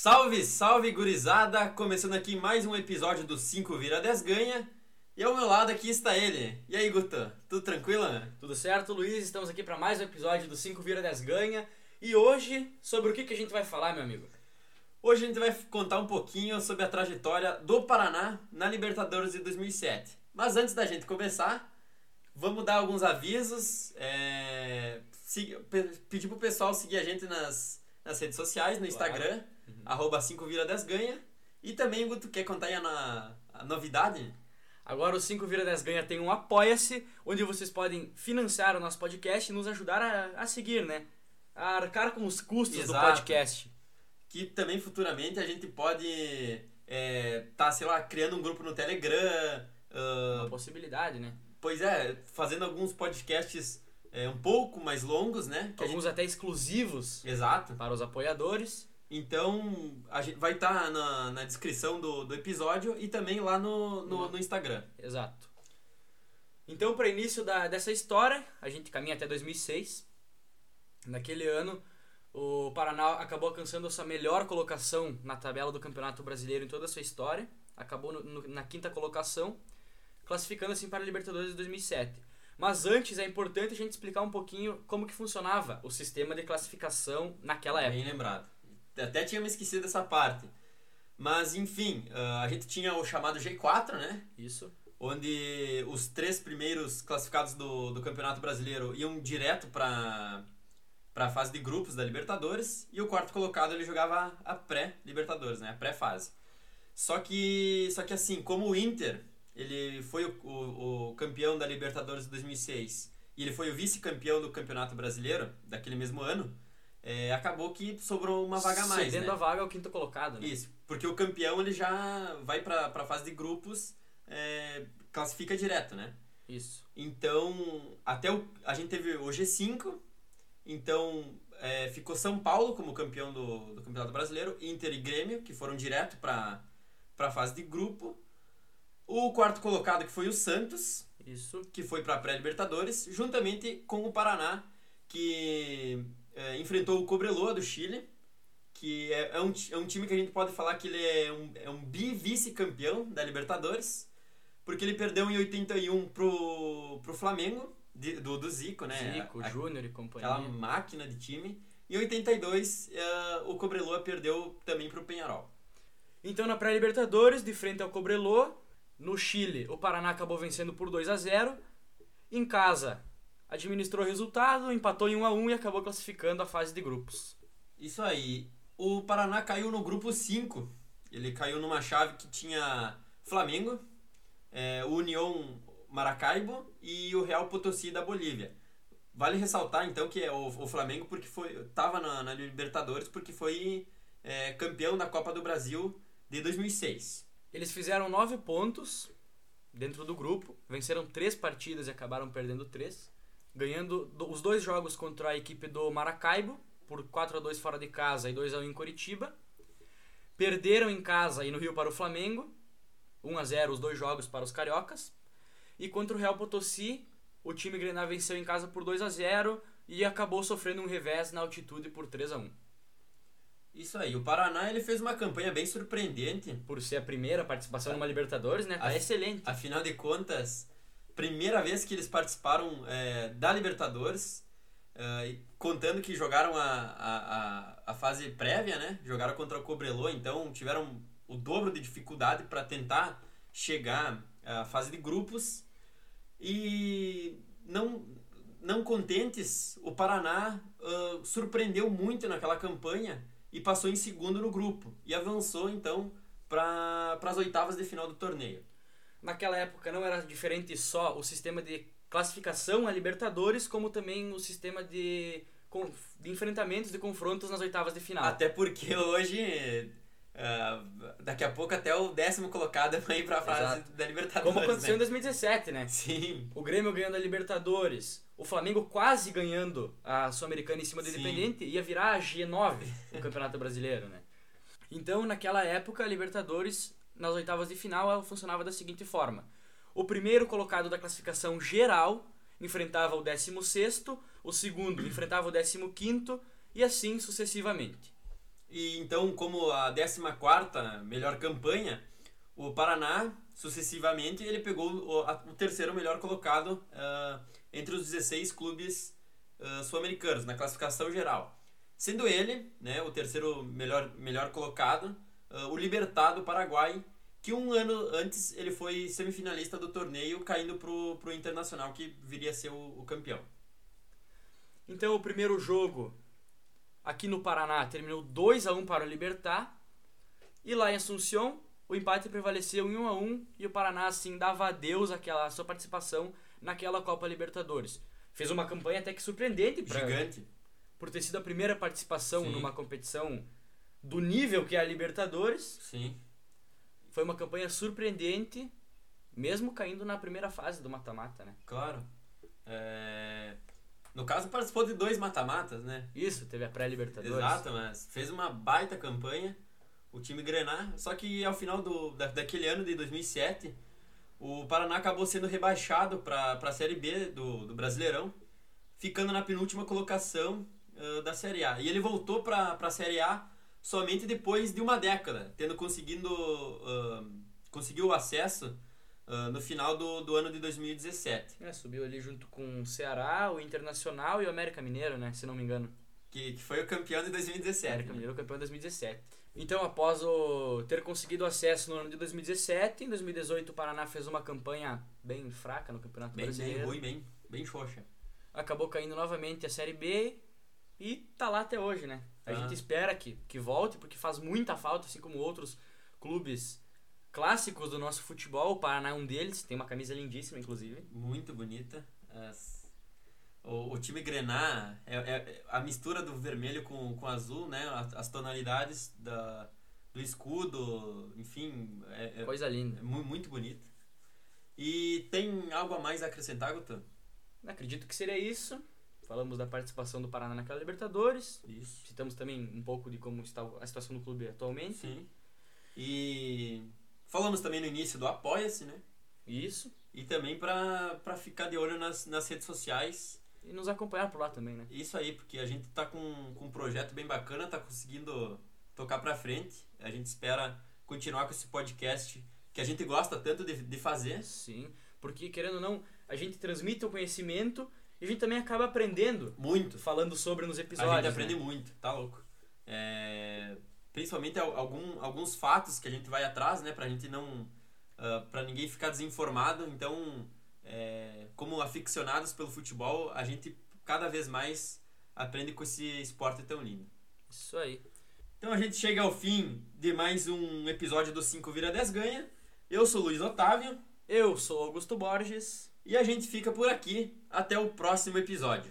Salve, salve gurizada! Começando aqui mais um episódio do 5 Vira 10 Ganha. E ao meu lado aqui está ele. E aí, Guta? Tudo tranquilo? Tudo certo, Luiz? Estamos aqui para mais um episódio do 5 Vira 10 Ganha. E hoje, sobre o que, que a gente vai falar, meu amigo? Hoje a gente vai contar um pouquinho sobre a trajetória do Paraná na Libertadores de 2007. Mas antes da gente começar, vamos dar alguns avisos. É... Pedir pro pessoal seguir a gente nas, nas redes sociais, no Instagram, uhum. arroba 5 vira 10 ganha. E também, Guto, quer contar aí a, a novidade? Agora o 5 Vira 10 Ganha tem um Apoia-se, onde vocês podem financiar o nosso podcast e nos ajudar a, a seguir, né? A arcar com os custos Exato. do podcast. Que também futuramente a gente pode é, tá, sei lá, criando um grupo no Telegram. Uh, Uma possibilidade, né? Pois é, fazendo alguns podcasts é, um pouco mais longos, né? Alguns gente... até exclusivos. Exato. Para os apoiadores. Então, a gente vai estar tá na, na descrição do, do episódio e também lá no, no, no Instagram. Exato. Então, para início da, dessa história, a gente caminha até 2006. Naquele ano, o Paraná acabou alcançando a sua melhor colocação na tabela do Campeonato Brasileiro em toda a sua história. Acabou no, no, na quinta colocação, classificando assim para a Libertadores de 2007. Mas antes é importante a gente explicar um pouquinho como que funcionava o sistema de classificação naquela época. Bem lembrado até tinha me esquecido dessa parte. Mas enfim, uh, a gente tinha o chamado G4, né? Isso. Onde os três primeiros classificados do, do Campeonato Brasileiro iam direto para a fase de grupos da Libertadores e o quarto colocado ele jogava a pré-Libertadores, né? A pré-fase. Só que só que assim, como o Inter, ele foi o, o, o campeão da Libertadores de 2006 e ele foi o vice-campeão do Campeonato Brasileiro daquele mesmo ano, é, acabou que sobrou uma vaga a mais. Cedendo né? a vaga ao quinto colocado, né? Isso, porque o campeão ele já vai para a fase de grupos, é, classifica direto, né? Isso. Então, até o, a gente teve o G5, então é, ficou São Paulo como campeão do, do Campeonato Brasileiro, Inter e Grêmio, que foram direto para a fase de grupo. O quarto colocado, que foi o Santos, Isso. que foi para a pré-Libertadores, juntamente com o Paraná, que é, enfrentou o Cobreloa do Chile, que é, é, um, é um time que a gente pode falar que ele é um, é um bi-vice-campeão da Libertadores, porque ele perdeu em 81 pro, pro Flamengo, de, do, do Zico, né? Zico, a, Júnior e companhia. Aquela máquina de time. Em 82, uh, o Cobreloa perdeu também pro Penharol. Então, na pré-Libertadores, de frente ao Cobreloa, no Chile, o Paraná acabou vencendo por 2 a 0 Em casa, administrou o resultado, empatou em 1 a 1 e acabou classificando a fase de grupos. Isso aí. O Paraná caiu no grupo 5. Ele caiu numa chave que tinha Flamengo, é, União Maracaibo e o Real Potosí da Bolívia. Vale ressaltar então que é o, o Flamengo porque foi estava na, na, Libertadores porque foi é, campeão da Copa do Brasil de 2006. Eles fizeram nove pontos dentro do grupo, venceram três partidas e acabaram perdendo três ganhando os dois jogos contra a equipe do Maracaibo, por 4 a 2 fora de casa e 2 a 1 em Curitiba. Perderam em casa e no Rio para o Flamengo, 1 a 0 os dois jogos para os cariocas. E contra o Real Potosí, o time Grená venceu em casa por 2 a 0 e acabou sofrendo um revés na altitude por 3 a 1. Isso aí, o Paraná ele fez uma campanha bem surpreendente. Por ser a primeira participação numa Libertadores, né? Tá excelente. Afinal de contas, primeira vez que eles participaram é, da Libertadores, é, contando que jogaram a, a, a, fase prévia, né? Jogaram contra o Cobreloa, então tiveram o dobro de dificuldade para tentar chegar à fase de grupos. E não, não contentes, o Paraná uh, surpreendeu muito naquela campanha e passou em segundo no grupo e avançou então para as oitavas de final do torneio naquela época não era diferente só o sistema de classificação a Libertadores, como também o sistema de, de enfrentamentos, de confrontos nas oitavas de final. Até porque hoje, uh, daqui a pouco até o décimo colocado vai ir para a fase Exato. da Libertadores. Como aconteceu né? em 2017, né? Sim. O Grêmio ganhando a Libertadores, o Flamengo quase ganhando a Sul-Americana em cima do Sim. Independente, ia virar a G9 no Campeonato Brasileiro, né? Então, naquela época, a Libertadores nas oitavas de final ela funcionava da seguinte forma: o primeiro colocado da classificação geral enfrentava o 16, o segundo enfrentava o 15 e assim sucessivamente. E então, como a 14 melhor campanha, o Paraná, sucessivamente, ele pegou o, a, o terceiro melhor colocado uh, entre os 16 clubes uh, sul-americanos, na classificação geral. Sendo ele, né, o terceiro melhor, melhor colocado, uh, o Libertado Paraguai, que um ano antes ele foi semifinalista do torneio, caindo pro, pro Internacional, que viria a ser o, o campeão. Então o primeiro jogo aqui no Paraná terminou 2 a 1 para o Libertar. E lá em Assunção, o empate prevaleceu em 1 a 1 e o Paraná assim dava adeus àquela sua participação naquela Copa Libertadores. Fez uma campanha até que surpreendente Gigante. por ter sido a primeira participação Sim. numa competição do nível que é a Libertadores. Sim. Foi uma campanha surpreendente, mesmo caindo na primeira fase do mata-mata, né? Claro. É... No caso, participou de dois mata-matas, né? Isso, teve a pré-Libertadores. Exato, mas fez uma baita campanha, o time Grenar. Só que ao final do, da, daquele ano de 2007, o Paraná acabou sendo rebaixado para a Série B do, do Brasileirão, ficando na penúltima colocação uh, da Série A. E ele voltou para a Série A somente depois de uma década, tendo conseguido uh, conseguiu o acesso uh, no final do, do ano de 2017. É, subiu ali junto com o Ceará, o Internacional e o América Mineiro, né? Se não me engano. Que, que foi o campeão de 2017. América né? Mineiro campeão em 2017. Então, após o, ter conseguido acesso no ano de 2017, em 2018 o Paraná fez uma campanha bem fraca no Campeonato Bem, bem Brasileiro. ruim, bem, bem xoxa. Acabou caindo novamente a Série B e tá lá até hoje, né? A Ah. gente espera que, que volte, porque faz muita falta, assim como outros clubes clássicos do nosso futebol. O Paraná é um deles, tem uma camisa lindíssima, inclusive. Muito bonita. As- O, o time Grenar, é, é- a mistura do vermelho com, com azul, né? As, tonalidades da, do escudo, enfim, é, é- Coisa linda. é mu- muito bonito. E tem algo a mais a acrescentar, Guto? Acredito que seria isso. Falamos da participação do Paraná naquela Libertadores. Isso. Citamos também um pouco de como está a situação do clube atualmente. Sim. E falamos também no início do Apoia-se, né? Isso. E também para ficar de olho nas, nas redes sociais. E nos acompanhar por lá também, né? Isso aí, porque a gente tá com, com um projeto bem bacana, tá conseguindo tocar pra frente. A gente espera continuar com esse podcast que a gente gosta tanto de, de fazer. Sim. Porque, querendo ou não, a gente transmite o conhecimento e a gente também acaba aprendendo. Muito. Falando sobre nos A episódios. gente aprende né? muito, tá louco. É, principalmente al- algum, alguns fatos que a gente vai atrás, né, pra gente não. ah, pra ninguém ficar desinformado. Então, é, como aficionados pelo futebol, a gente cada vez mais aprende com esse esporte tão lindo. Isso aí. Então a gente chega ao fim de mais um episódio do 5 Vira 10 Ganha. Eu sou Luiz Otávio Eu sou Augusto Borges. E a gente fica por aqui. Até o próximo episódio.